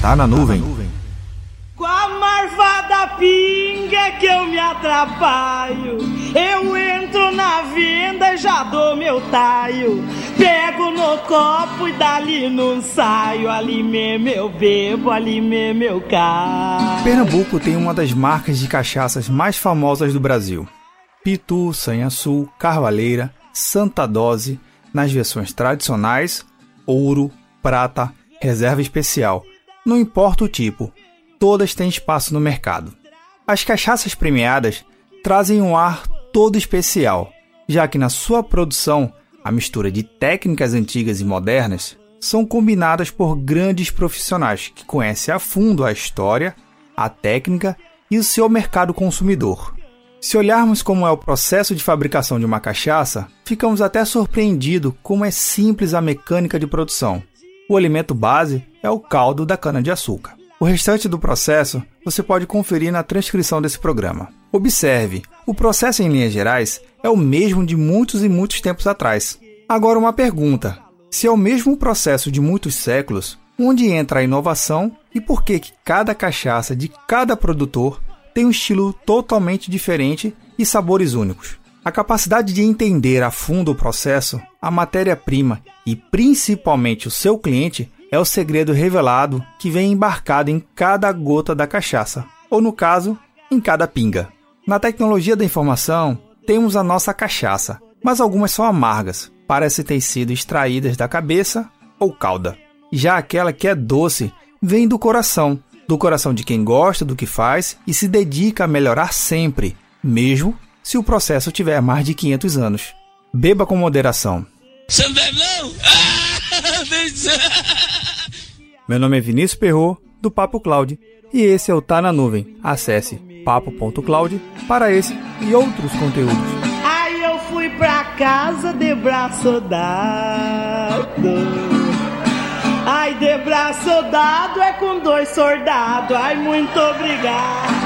Tá na nuvem. Com a marvada pinga que eu me atrapalho. Eu entro na venda e já dou meu taio. Pego no copo e dali não saio. Ali mesmo eu bebo, ali mesmo eu caio. Pernambuco tem uma das marcas de cachaças mais famosas do Brasil. Pitu, Sanhaçu, Carvalheira, Santa Dose, nas versões tradicionais, ouro, prata, reserva especial. Não importa o tipo, todas têm espaço no mercado. As cachaças premiadas trazem um ar todo especial, já que na sua produção a mistura de técnicas antigas e modernas são combinadas por grandes profissionais que conhecem a fundo a história, a técnica e o seu mercado consumidor. Se olharmos como é o processo de fabricação de uma cachaça, ficamos até surpreendidos como é simples a mecânica de produção. O alimento base é o caldo da cana-de-açúcar. O restante do processo você pode conferir na transcrição desse programa. Observe, o processo em linhas gerais é o mesmo de muitos e muitos tempos atrás. Agora uma pergunta: se é o mesmo processo de muitos séculos, onde entra a inovação e por que, que cada cachaça de cada produtor tem um estilo totalmente diferente e sabores únicos? A capacidade de entender a fundo o processo, a matéria-prima e principalmente o seu cliente é o segredo revelado que vem embarcado em cada gota da cachaça, ou no caso, em cada pinga. Na tecnologia da informação, temos a nossa cachaça, mas algumas são amargas, parecem ter sido extraídas da cabeça ou cauda. Já aquela que é doce vem do coração, do coração de quem gosta do que faz e se dedica a melhorar sempre, mesmo se o processo tiver mais de 500 anos. Beba com moderação. Você não bebe não? Meu nome é Vinícius Perro do Papo Cloud, e esse é o Tá na Nuvem. Acesse papo.cloud para esse e outros conteúdos. Aí eu fui pra casa de braço dado. Ai, de braço dado é com dois soldados. Ai, muito obrigado.